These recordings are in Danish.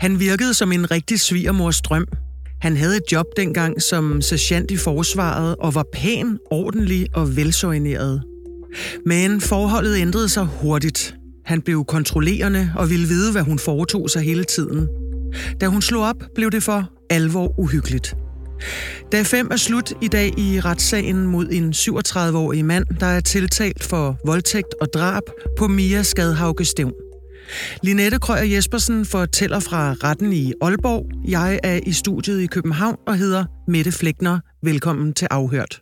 Han virkede som en rigtig svigermors drøm. Han havde et job dengang som sergeant i forsvaret og var pæn, ordentlig og velsoigneret. Men forholdet ændrede sig hurtigt. Han blev kontrollerende og ville vide, hvad hun foretog sig hele tiden. Da hun slog op, blev det for alvor uhyggeligt. Dag 5 er slut i dag i retssagen mod en 37-årig mand, der er tiltalt for voldtægt og drab på Mia Skadhauge Stævn. Linette Krøyer Jespersen fortæller fra retten i Aalborg. Jeg er i studiet i København og hedder Mette Flækner. Velkommen til Afhørt.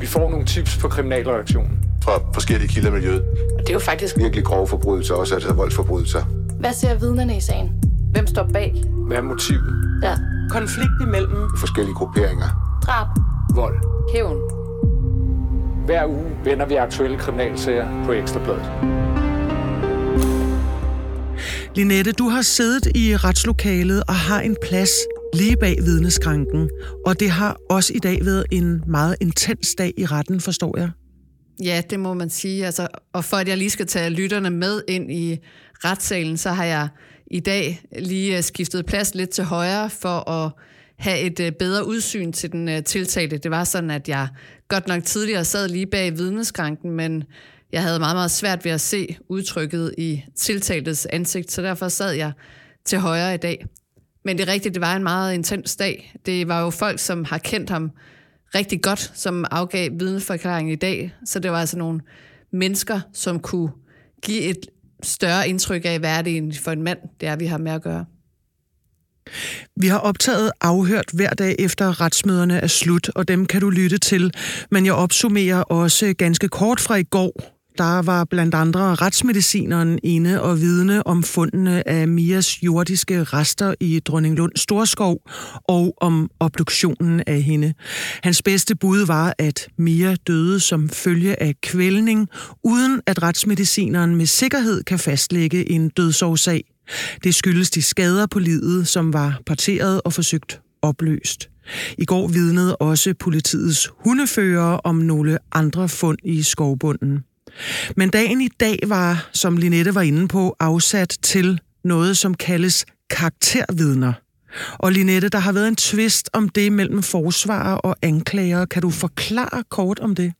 Vi får nogle tips på kriminalreaktionen. Fra forskellige kilder i miljøet. Og det er jo faktisk Virkelig grove forbrydelser, også altså voldsforbrydelser. Hvad ser vidnerne i sagen? Hvem står bag? Hvad er motivet? Ja. Konflikt imellem Forskellige grupperinger. Drab. Vold. Hævn. Hver uge vender vi aktuelle kriminalsager på Ekstrabladet. Linette, du har siddet i retslokalet og har en plads lige bag vidneskranken. Og det har også i dag været en meget intens dag i retten, forstår jeg. Ja, det må man sige. Altså, og for at jeg lige skal tage lytterne med ind i retssalen, så har jeg i dag lige øh, skiftet plads lidt til højre for at have et øh, bedre udsyn til den øh, tiltalte. Det var sådan, at jeg godt nok tidligere sad lige bag vidneskranken, men jeg havde meget, meget svært ved at se udtrykket i tiltaltes ansigt, så derfor sad jeg til højre i dag. Men det er rigtigt, det var en meget intens dag. Det var jo folk, som har kendt ham rigtig godt, som afgav vidneforklaring i dag. Så det var altså nogle mennesker, som kunne give et større indtryk af, hvad er det egentlig for en mand, det er, vi har med at gøre. Vi har optaget afhørt hver dag efter retsmøderne er slut, og dem kan du lytte til. Men jeg opsummerer også ganske kort fra i går. Der var blandt andre retsmedicineren inde og vidne om fundene af Mias jordiske rester i Dronninglund Storskov og om obduktionen af hende. Hans bedste bud var, at Mia døde som følge af kvælning, uden at retsmedicineren med sikkerhed kan fastlægge en dødsårsag. Det skyldes de skader på livet, som var parteret og forsøgt opløst. I går vidnede også politiets hundefører om nogle andre fund i skovbunden. Men dagen i dag var, som Linette var inde på, afsat til noget, som kaldes karaktervidner. Og Linette, der har været en tvist om det mellem forsvarer og anklager. Kan du forklare kort om det?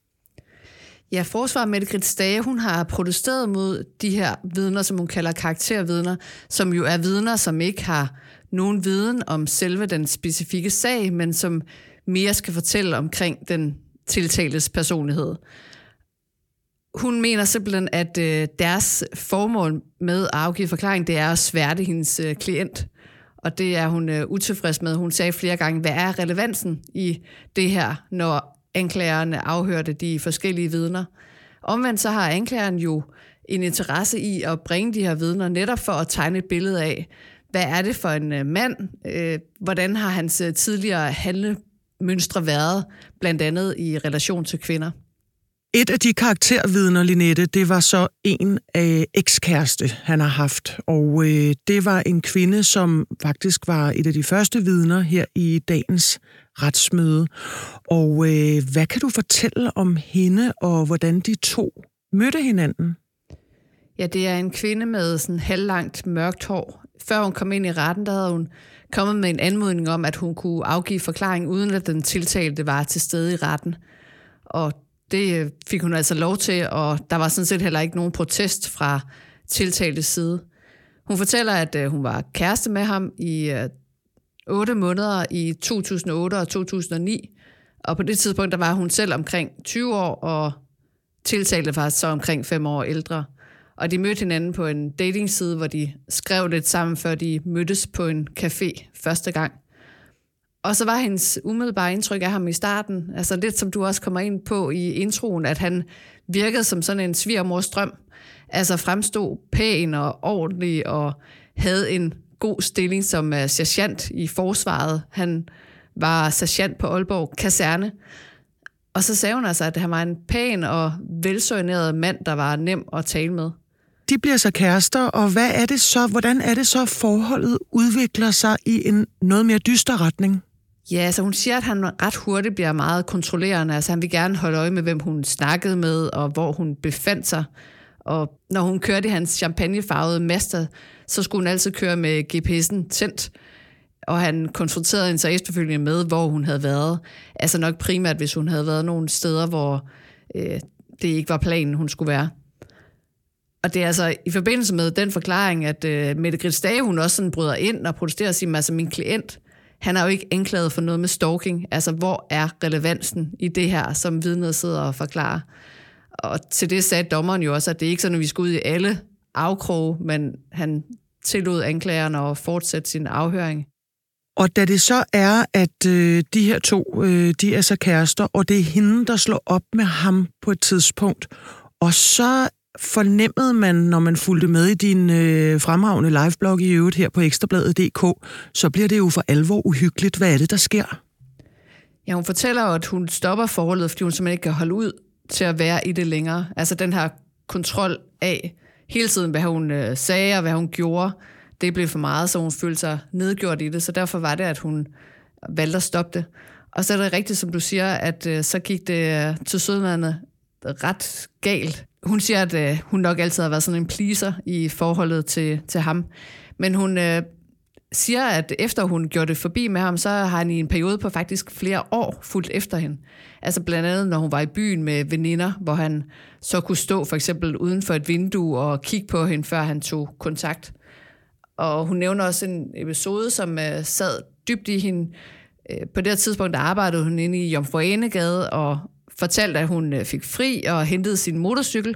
Ja, forsvar Mette Grits Stage, hun har protesteret mod de her vidner, som hun kalder karaktervidner, som jo er vidner, som ikke har nogen viden om selve den specifikke sag, men som mere skal fortælle omkring den tiltaltes personlighed. Hun mener simpelthen, at øh, deres formål med at afgive forklaring, det er at sværte hendes øh, klient. Og det er hun øh, utilfreds med. Hun sagde flere gange, hvad er relevansen i det her, når anklagerne afhørte de forskellige vidner. Omvendt så har anklageren jo en interesse i at bringe de her vidner, netop for at tegne et billede af, hvad er det for en øh, mand, øh, hvordan har hans øh, tidligere handlemønstre været, blandt andet i relation til kvinder. Et af de karaktervidner, Linette, det var så en af ekskæreste, han har haft. Og øh, det var en kvinde, som faktisk var et af de første vidner her i dagens retsmøde. Og øh, hvad kan du fortælle om hende, og hvordan de to mødte hinanden? Ja, det er en kvinde med sådan halvlangt mørkt hår. Før hun kom ind i retten, der havde hun kommet med en anmodning om, at hun kunne afgive forklaring, uden at den tiltalte var til stede i retten. Og det øh, fik hun altså lov til, og der var sådan set heller ikke nogen protest fra tiltaltes side. Hun fortæller, at øh, hun var kæreste med ham i øh, 8 måneder i 2008 og 2009, og på det tidspunkt der var hun selv omkring 20 år, og tiltalte var så omkring 5 år ældre. Og de mødte hinanden på en datingside, hvor de skrev lidt sammen, før de mødtes på en café første gang. Og så var hendes umiddelbare indtryk af ham i starten, altså lidt som du også kommer ind på i introen, at han virkede som sådan en svigermors drøm. Altså fremstod pæn og ordentlig og havde en god stilling som uh, sergeant i forsvaret. Han var sergeant på Aalborg Kaserne. Og så sagde hun altså, at han var en pæn og velsøgneret mand, der var nem at tale med. De bliver så kærester, og hvad er det så, hvordan er det så, forholdet udvikler sig i en noget mere dyster retning? Ja, så hun siger, at han ret hurtigt bliver meget kontrollerende. Altså han vil gerne holde øje med, hvem hun snakkede med, og hvor hun befandt sig. Og når hun kørte i hans champagnefarvede master, så skulle hun altid køre med GPS'en tændt. Og han konfronterede hende så efterfølgende med, hvor hun havde været. Altså nok primært, hvis hun havde været nogle steder, hvor øh, det ikke var planen, hun skulle være. Og det er altså i forbindelse med den forklaring, at øh, Mette Gritsdage, hun også sådan bryder ind og protesterer og siger, altså min klient, han er jo ikke anklaget for noget med stalking. Altså, hvor er relevansen i det her, som vidnet sidder og forklarer? Og til det sagde dommeren jo også, at det er ikke sådan, at vi skal ud i alle afkroge, men han tillod anklageren at fortsætte sin afhøring. Og da det så er, at øh, de her to, øh, de er så kærester, og det er hende, der slår op med ham på et tidspunkt, og så fornemmede man, når man fulgte med i din øh, fremragende liveblog i øvrigt her på ekstrabladet.dk, så bliver det jo for alvor uhyggeligt. Hvad er det, der sker? Ja, hun fortæller at hun stopper forholdet, fordi hun simpelthen ikke kan holde ud til at være i det længere. Altså den her kontrol af hele tiden, hvad hun øh, sagde og hvad hun gjorde, det blev for meget, så hun følte sig nedgjort i det. Så derfor var det, at hun valgte at stoppe det. Og så er det rigtigt, som du siger, at øh, så gik det øh, til sødlandet ret galt. Hun siger, at øh, hun nok altid har været sådan en pleaser i forholdet til, til ham. Men hun øh, siger, at efter hun gjorde det forbi med ham, så har han i en periode på faktisk flere år fulgt efter hende. Altså blandt andet, når hun var i byen med veninder, hvor han så kunne stå for eksempel uden for et vindue og kigge på hende, før han tog kontakt. Og hun nævner også en episode, som øh, sad dybt i hende. Øh, på det tidspunkt der arbejdede hun inde i Jomfruenegade og fortalte, at hun øh, fik fri og hentede sin motorcykel.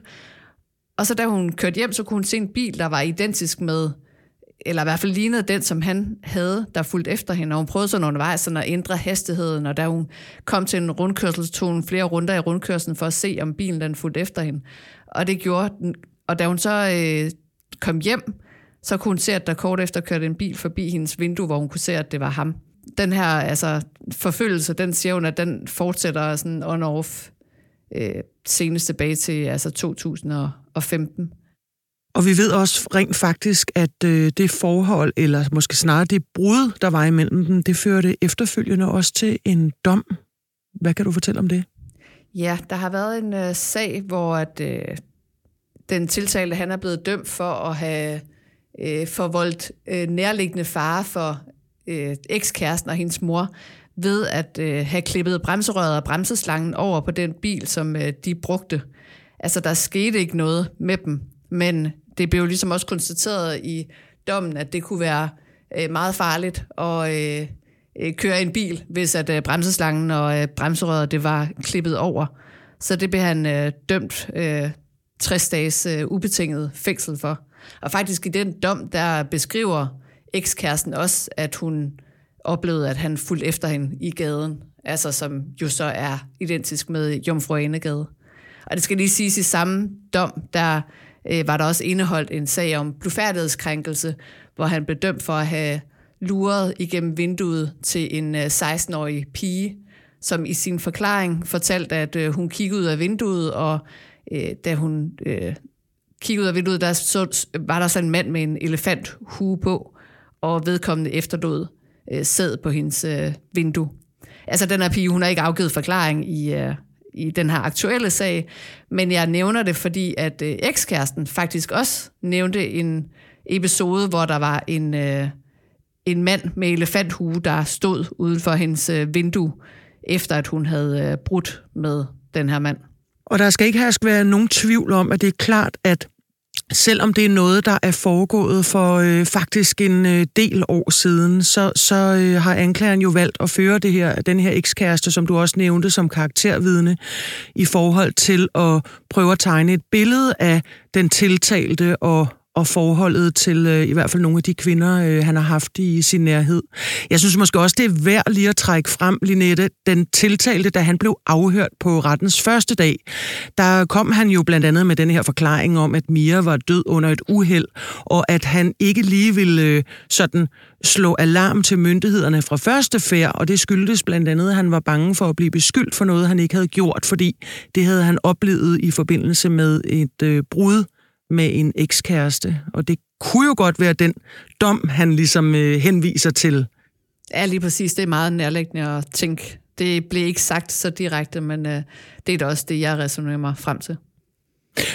Og så da hun kørte hjem, så kunne hun se en bil, der var identisk med, eller i hvert fald lignede den, som han havde, der fulgte efter hende. Og hun prøvede sådan undervejs sådan at ændre hastigheden, og da hun kom til en rundkørsel, tog hun flere runder i rundkørslen for at se, om bilen den fulgte efter hende. Og det gjorde den. Og da hun så øh, kom hjem, så kunne hun se, at der kort efter kørte en bil forbi hendes vindue, hvor hun kunne se, at det var ham den her altså, forfølgelse, den siger hun, at den fortsætter sådan on-off øh, senest tilbage til altså 2015. Og vi ved også rent faktisk, at øh, det forhold, eller måske snarere det brud, der var imellem dem, det førte efterfølgende også til en dom. Hvad kan du fortælle om det? Ja, der har været en øh, sag, hvor at, øh, den tiltalte han er blevet dømt for at have øh, forvoldt øh, nærliggende fare for øh, ekskæresten og hendes mor ved at øh, have klippet bremserøret og bremseslangen over på den bil, som øh, de brugte. Altså, der skete ikke noget med dem, men det blev ligesom også konstateret i dommen, at det kunne være øh, meget farligt at øh, øh køre en bil, hvis at øh, bremseslangen og øh, bremserøret det var klippet over. Så det blev han øh, dømt øh, 60 dages øh, ubetinget fængsel for. Og faktisk i den dom, der beskriver ekskæresten også, at hun oplevede, at han fulgte efter hende i gaden, altså som jo så er identisk med Jomfru Anegade. Og det skal lige siges i samme dom, der øh, var der også indeholdt en sag om blufærdighedskrænkelse, hvor han blev dømt for at have luret igennem vinduet til en øh, 16-årig pige, som i sin forklaring fortalte, at øh, hun kiggede ud af vinduet, og øh, da hun øh, kiggede ud af vinduet, der så, var der så en mand med en elefanthue på, og vedkommende efterlod øh, sæd på hendes øh, vindue. Altså den her pige, hun har ikke afgivet forklaring i, øh, i den her aktuelle sag, men jeg nævner det, fordi at øh, ekskæresten faktisk også nævnte en episode, hvor der var en, øh, en mand med elefanthue, der stod uden for hendes øh, vindue, efter at hun havde øh, brudt med den her mand. Og der skal ikke herske være nogen tvivl om, at det er klart, at selvom det er noget, der er foregået for øh, faktisk en øh, del år siden, så, så øh, har anklageren jo valgt at føre det her, den her ekskæreste, som du også nævnte, som karaktervidne, i forhold til at prøve at tegne et billede af den tiltalte og og forholdet til øh, i hvert fald nogle af de kvinder, øh, han har haft i sin nærhed. Jeg synes måske også, det er værd lige at trække frem, Linette, den tiltalte, da han blev afhørt på rettens første dag. Der kom han jo blandt andet med den her forklaring om, at Mia var død under et uheld, og at han ikke lige ville øh, sådan slå alarm til myndighederne fra første færd, og det skyldtes blandt andet, at han var bange for at blive beskyldt for noget, han ikke havde gjort, fordi det havde han oplevet i forbindelse med et øh, brud med en ekskæreste, og det kunne jo godt være den dom, han ligesom øh, henviser til. Ja, lige præcis. Det er meget nærliggende at tænke. Det blev ikke sagt så direkte, men øh, det er da også det, jeg resonerer mig frem til.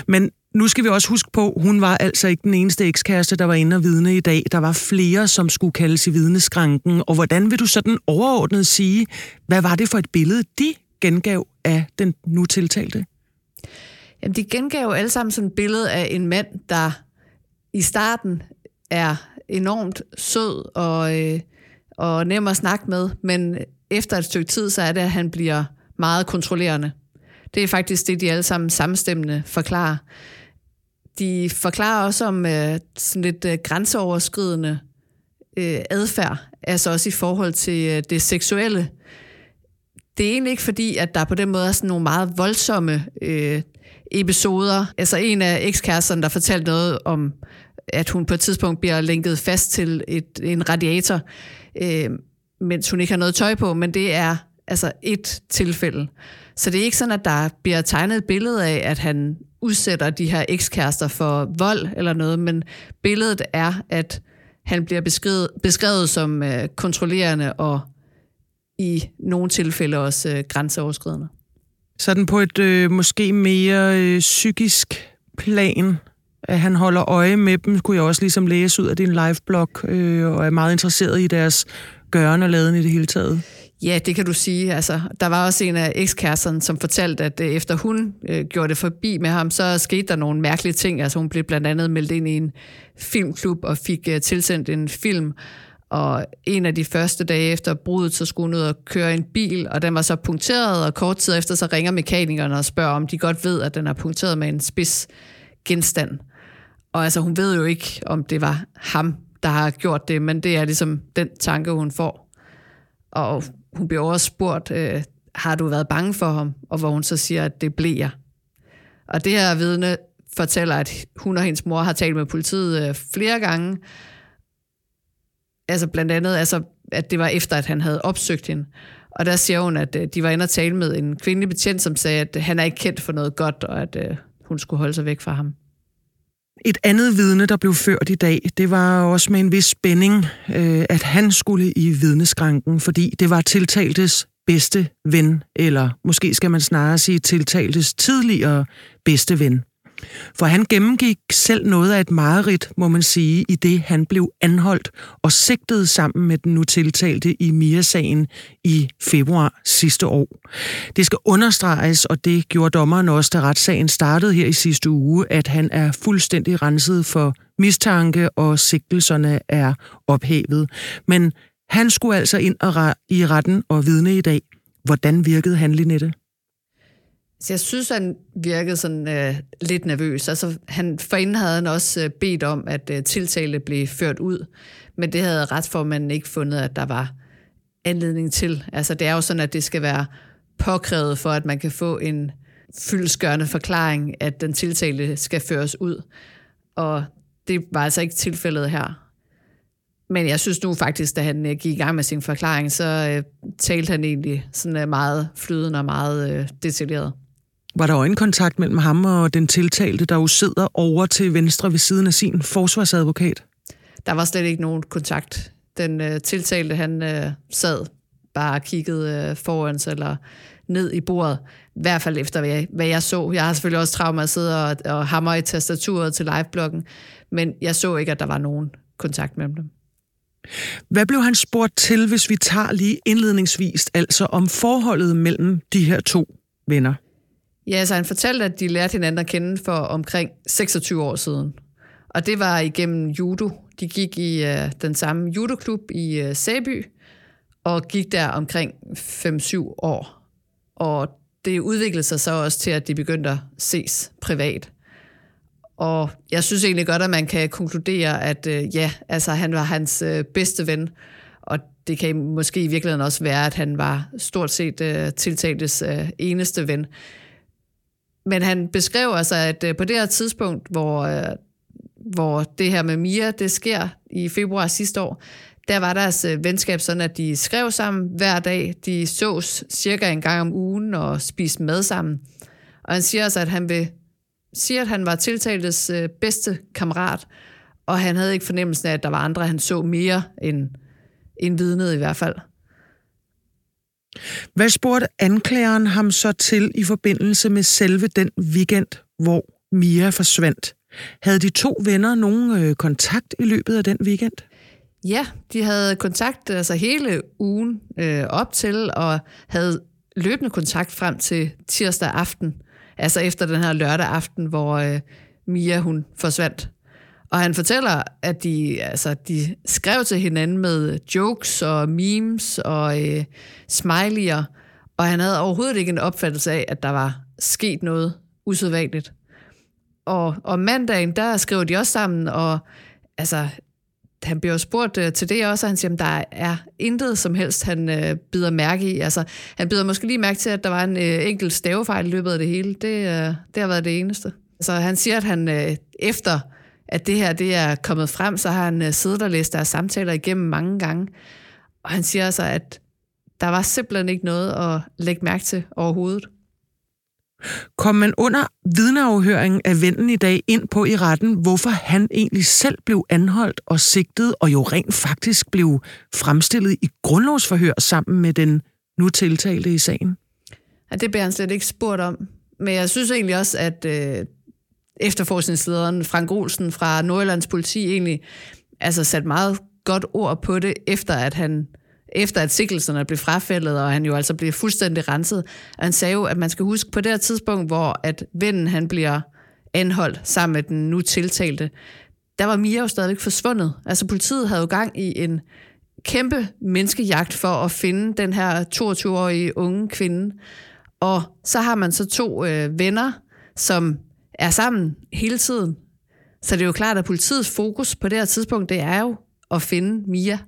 Men Nu skal vi også huske på, hun var altså ikke den eneste ekskæreste, der var inde og vidne i dag. Der var flere, som skulle kaldes i vidneskranken. Og hvordan vil du sådan overordnet sige, hvad var det for et billede, de gengav af den nu tiltalte? Jamen, de gengav alle sammen sådan et billede af en mand, der i starten er enormt sød og, øh, og nem at snakke med, men efter et stykke tid, så er det, at han bliver meget kontrollerende. Det er faktisk det, de alle sammen samstemmende forklarer. De forklarer også om øh, sådan lidt øh, grænseoverskridende øh, adfærd, altså også i forhold til øh, det seksuelle. Det er egentlig ikke fordi, at der på den måde er sådan nogle meget voldsomme øh, episoder. Altså en af ekskæresterne, der fortalte noget om, at hun på et tidspunkt bliver lænket fast til et, en radiator, øh, mens hun ikke har noget tøj på, men det er altså et tilfælde. Så det er ikke sådan, at der bliver tegnet et billede af, at han udsætter de her ekskærester for vold eller noget, men billedet er, at han bliver beskrevet, beskrevet som øh, kontrollerende og i nogle tilfælde også øh, grænseoverskridende. Sådan på et øh, måske mere øh, psykisk plan, at han holder øje med dem, kunne jeg også ligesom læse ud af din liveblog, øh, og er meget interesseret i deres gøren og laden i det hele taget. Ja, det kan du sige. Altså, der var også en af ekskæresterne, som fortalte, at øh, efter hun øh, gjorde det forbi med ham, så skete der nogle mærkelige ting. Altså, hun blev blandt andet meldt ind i en filmklub og fik øh, tilsendt en film. Og en af de første dage efter brudet, så skulle hun ud og køre en bil, og den var så punkteret, og kort tid efter, så ringer mekanikerne og spørger, om de godt ved, at den er punkteret med en spids genstand. Og altså, hun ved jo ikke, om det var ham, der har gjort det, men det er ligesom den tanke, hun får. Og hun bliver også spurgt, øh, har du været bange for ham? Og hvor hun så siger, at det blev jeg. Og det her vidne fortæller, at hun og hendes mor har talt med politiet øh, flere gange. Altså blandt andet, altså, at det var efter, at han havde opsøgt hende. Og der siger hun, at øh, de var inde og tale med en kvindelig betjent, som sagde, at han er ikke kendt for noget godt, og at øh, hun skulle holde sig væk fra ham. Et andet vidne, der blev ført i dag, det var også med en vis spænding, øh, at han skulle i vidneskranken, fordi det var tiltaltes bedste ven, eller måske skal man snarere sige tiltaltes tidligere bedste ven. For han gennemgik selv noget af et mareridt, må man sige, i det han blev anholdt og sigtet sammen med den nu tiltalte i Mia-sagen i februar sidste år. Det skal understreges, og det gjorde dommeren også, da retssagen startede her i sidste uge, at han er fuldstændig renset for mistanke, og sigtelserne er ophævet. Men han skulle altså ind i retten og vidne i dag. Hvordan virkede han, Linette? Så jeg synes, han virkede sådan øh, lidt nervøs. Altså, han, forinden havde han også øh, bedt om, at øh, tiltale blev ført ud, men det havde retsformanden ikke fundet, at der var anledning til. Altså, det er jo sådan, at det skal være påkrævet for, at man kan få en fyldskørende forklaring, at den tiltale skal føres ud. Og det var altså ikke tilfældet her. Men jeg synes nu faktisk, da han øh, gik i gang med sin forklaring, så øh, talte han egentlig sådan øh, meget flydende og meget øh, detaljeret. Var der øjenkontakt mellem ham og den tiltalte, der jo sidder over til venstre ved siden af sin forsvarsadvokat? Der var slet ikke nogen kontakt. Den øh, tiltalte, han øh, sad bare og kiggede øh, foran sig eller ned i bordet. I hvert fald efter, hvad jeg, hvad jeg så. Jeg har selvfølgelig også travlt med at sidde og, og hamre i tastaturet til livebloggen, men jeg så ikke, at der var nogen kontakt mellem dem. Hvad blev han spurgt til, hvis vi tager lige indledningsvis, altså om forholdet mellem de her to venner? Ja, altså han fortalte, at de lærte hinanden at kende for omkring 26 år siden. Og det var igennem judo. De gik i øh, den samme judoklub i øh, Sæby, og gik der omkring 5-7 år. Og det udviklede sig så også til, at de begyndte at ses privat. Og jeg synes egentlig godt, at man kan konkludere, at øh, ja, altså han var hans øh, bedste ven, og det kan måske i virkeligheden også være, at han var stort set øh, tiltaltes øh, eneste ven. Men han beskrev altså, at øh, på det her tidspunkt, hvor, øh, hvor det her med Mia, det sker i februar sidste år, der var deres øh, venskab sådan, at de skrev sammen hver dag. De sås cirka en gang om ugen og spiste mad sammen. Og han siger også, at han vil siger, at han var tiltaltes bedste kammerat, og han havde ikke fornemmelsen af, at der var andre, han så mere end, end vidnet i hvert fald. Hvad spurgte anklageren ham så til i forbindelse med selve den weekend, hvor Mia forsvandt. Havde de to venner nogen øh, kontakt i løbet af den weekend? Ja, de havde kontakt altså hele ugen øh, op til, og havde løbende kontakt frem til tirsdag aften. Altså efter den her lørdag aften, hvor øh, Mia hun forsvandt. Og han fortæller, at de, altså, de skrev til hinanden med jokes og memes og øh, smiley'er, og han havde overhovedet ikke en opfattelse af, at der var sket noget usædvanligt. Og, og mandagen, der skriver de også sammen, og altså, han bliver jo spurgt øh, til det også, og han siger, at der er intet som helst, han øh, bider mærke i. Altså, han bider måske lige mærke til, at der var en øh, enkelt stavefejl i løbet af det hele. Det, øh, det har været det eneste. Så han siger, at han øh, efter at det her det er kommet frem, så har han øh, siddet og læst deres samtaler igennem mange gange. Og han siger altså, at der var simpelthen ikke noget at lægge mærke til overhovedet. Kom man under vidneafhøringen af vennen i dag ind på i retten, hvorfor han egentlig selv blev anholdt og sigtet, og jo rent faktisk blev fremstillet i grundlovsforhør sammen med den nu tiltalte i sagen? Ja, det bliver han slet ikke spurgt om. Men jeg synes egentlig også, at øh, efterforskningslederen Frank Olsen fra Nordjyllands politi egentlig altså sat meget godt ord på det, efter at han efter at sikkelserne blev frafældet, og han jo altså blev fuldstændig renset. Og han sagde jo, at man skal huske på det her tidspunkt, hvor at vennen han bliver anholdt sammen med den nu tiltalte, der var Mia jo stadigvæk forsvundet. Altså politiet havde jo gang i en kæmpe menneskejagt for at finde den her 22-årige unge kvinde. Og så har man så to øh, venner, som er sammen hele tiden. Så det er jo klart, at politiets fokus på det her tidspunkt, det er jo at finde Mia.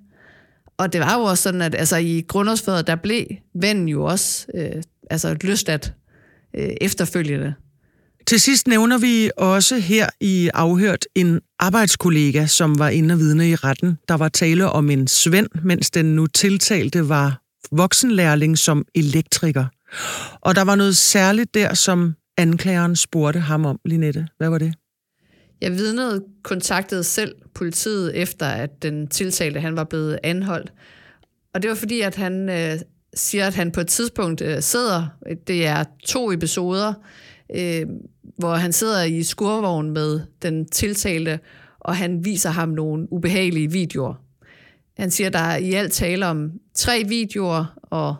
Og det var jo også sådan, at altså, i grundlovsfaget, der blev vennen jo også øh, altså, løsladt øh, efterfølgende. Til sidst nævner vi også her i Afhørt en arbejdskollega, som var inde og vidne i retten. Der var tale om en Svend, mens den nu tiltalte var voksenlærling som elektriker. Og der var noget særligt der, som anklageren spurgte ham om, Linette. Hvad var det? Jeg vidnede kontaktede selv politiet efter, at den tiltalte han var blevet anholdt. Og det var fordi, at han øh, siger, at han på et tidspunkt øh, sidder, det er to episoder, øh, hvor han sidder i skurvogn med den tiltalte, og han viser ham nogle ubehagelige videoer. Han siger, at der er i alt tale om tre videoer, og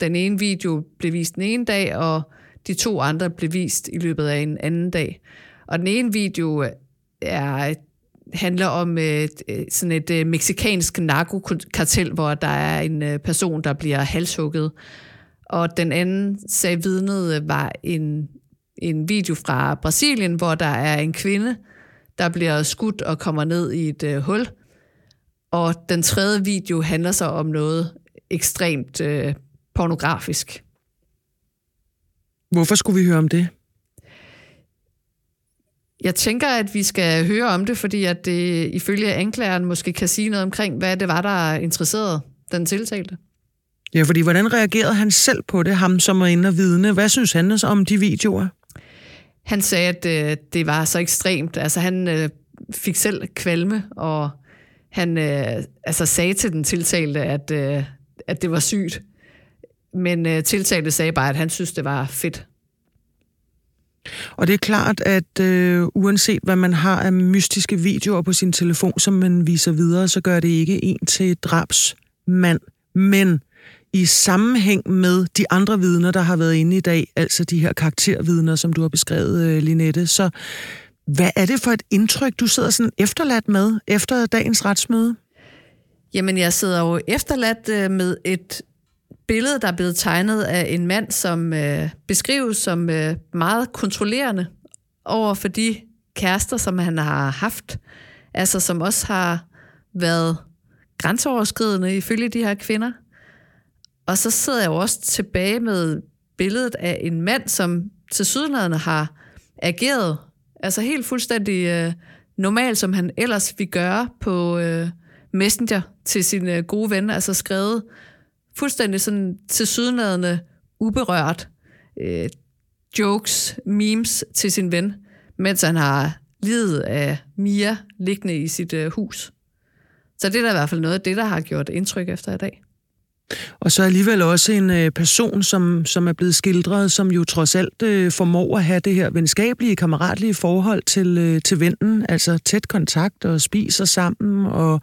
den ene video blev vist den ene dag, og de to andre blev vist i løbet af en anden dag. Og den ene video er, handler om øh, øh sådan et øh, meksikansk narkokartel, hvor der er en øh, person, der bliver halshugget. Og den anden, sagde vidnet, øh, var en, en video fra Brasilien, hvor der er en kvinde, der bliver skudt og kommer ned i et øh, hul. Og den tredje video handler så om noget ekstremt øh, pornografisk. Hvorfor skulle vi høre om det? Jeg tænker, at vi skal høre om det, fordi at det ifølge anklageren måske kan sige noget omkring, hvad det var, der interesserede den tiltalte. Ja, fordi hvordan reagerede han selv på det, ham som var inde og vidne? Hvad synes han om de videoer? Han sagde, at øh, det var så ekstremt. Altså han øh, fik selv kvalme, og han øh, altså, sagde til den tiltalte, at, øh, at det var sygt. Men øh, tiltalte sagde bare, at han synes, det var fedt. Og det er klart, at øh, uanset hvad man har af mystiske videoer på sin telefon, som man viser videre, så gør det ikke en til drabsmand. Men i sammenhæng med de andre vidner, der har været inde i dag, altså de her karaktervidner, som du har beskrevet, øh, Linette, så hvad er det for et indtryk, du sidder sådan efterladt med efter dagens retsmøde? Jamen, jeg sidder jo efterladt øh, med et billede, der er blevet tegnet af en mand, som øh, beskrives som øh, meget kontrollerende over for de kærester, som han har haft. Altså som også har været grænseoverskridende ifølge de her kvinder. Og så sidder jeg jo også tilbage med billedet af en mand, som til sydlandene har ageret altså helt fuldstændig øh, normalt, som han ellers ville gøre på øh, Messenger til sine øh, gode venner, altså skrevet fuldstændig sådan tilsyneladende uberørt øh, jokes, memes til sin ven, mens han har lidet af Mia liggende i sit øh, hus. Så det er da i hvert fald noget af det, der har gjort indtryk efter i dag. Og så alligevel også en øh, person, som, som er blevet skildret, som jo trods alt øh, formår at have det her venskabelige, kammeratlige forhold til, øh, til vennen, altså tæt kontakt og spiser sammen og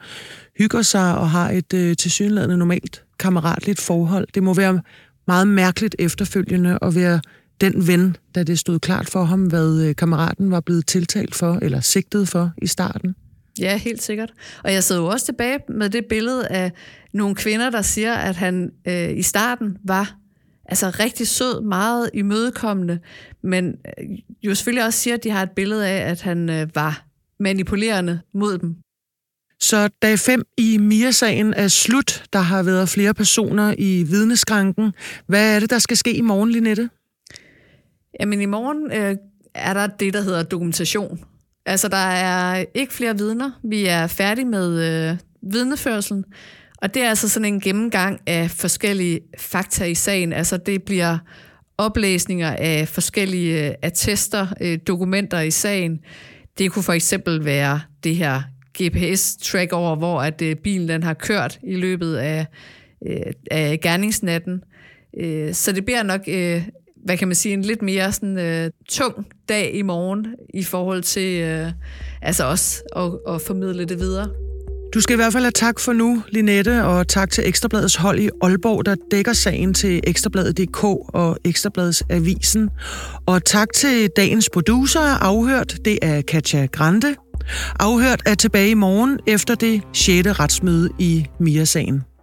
hygger sig og har et øh, tilsyneladende normalt kammeratligt forhold. Det må være meget mærkeligt efterfølgende at være den ven, da det stod klart for ham, hvad øh, kammeraten var blevet tiltalt for eller sigtet for i starten. Ja, helt sikkert. Og jeg sidder jo også tilbage med det billede af nogle kvinder, der siger, at han øh, i starten var altså rigtig sød, meget imødekommende, men øh, jo selvfølgelig også siger, at de har et billede af, at han øh, var manipulerende mod dem. Så dag 5 i Mia-sagen er slut. Der har været flere personer i vidneskranken. Hvad er det, der skal ske i morgen, Linette? Jamen i morgen øh, er der det, der hedder dokumentation. Altså der er ikke flere vidner. Vi er færdige med øh, vidneførselen. Og det er altså sådan en gennemgang af forskellige fakta i sagen. Altså det bliver oplæsninger af forskellige øh, attester, øh, dokumenter i sagen. Det kunne for eksempel være det her GPS-track over, hvor at øh, bilen den har kørt i løbet af, øh, af gerningsnatten. Øh, så det bliver nok, øh, hvad kan man sige, en lidt mere sådan, øh, tung dag i morgen i forhold til øh, altså også at, at formidle det videre. Du skal i hvert fald have tak for nu, Linette, og tak til Ekstrabladets hold i Aalborg, der dækker sagen til Ekstrabladet.dk og Ekstrabladets Avisen. Og tak til dagens producer, afhørt, det er Katja Grande. Afhørt er tilbage i morgen efter det 6. retsmøde i Mia-sagen.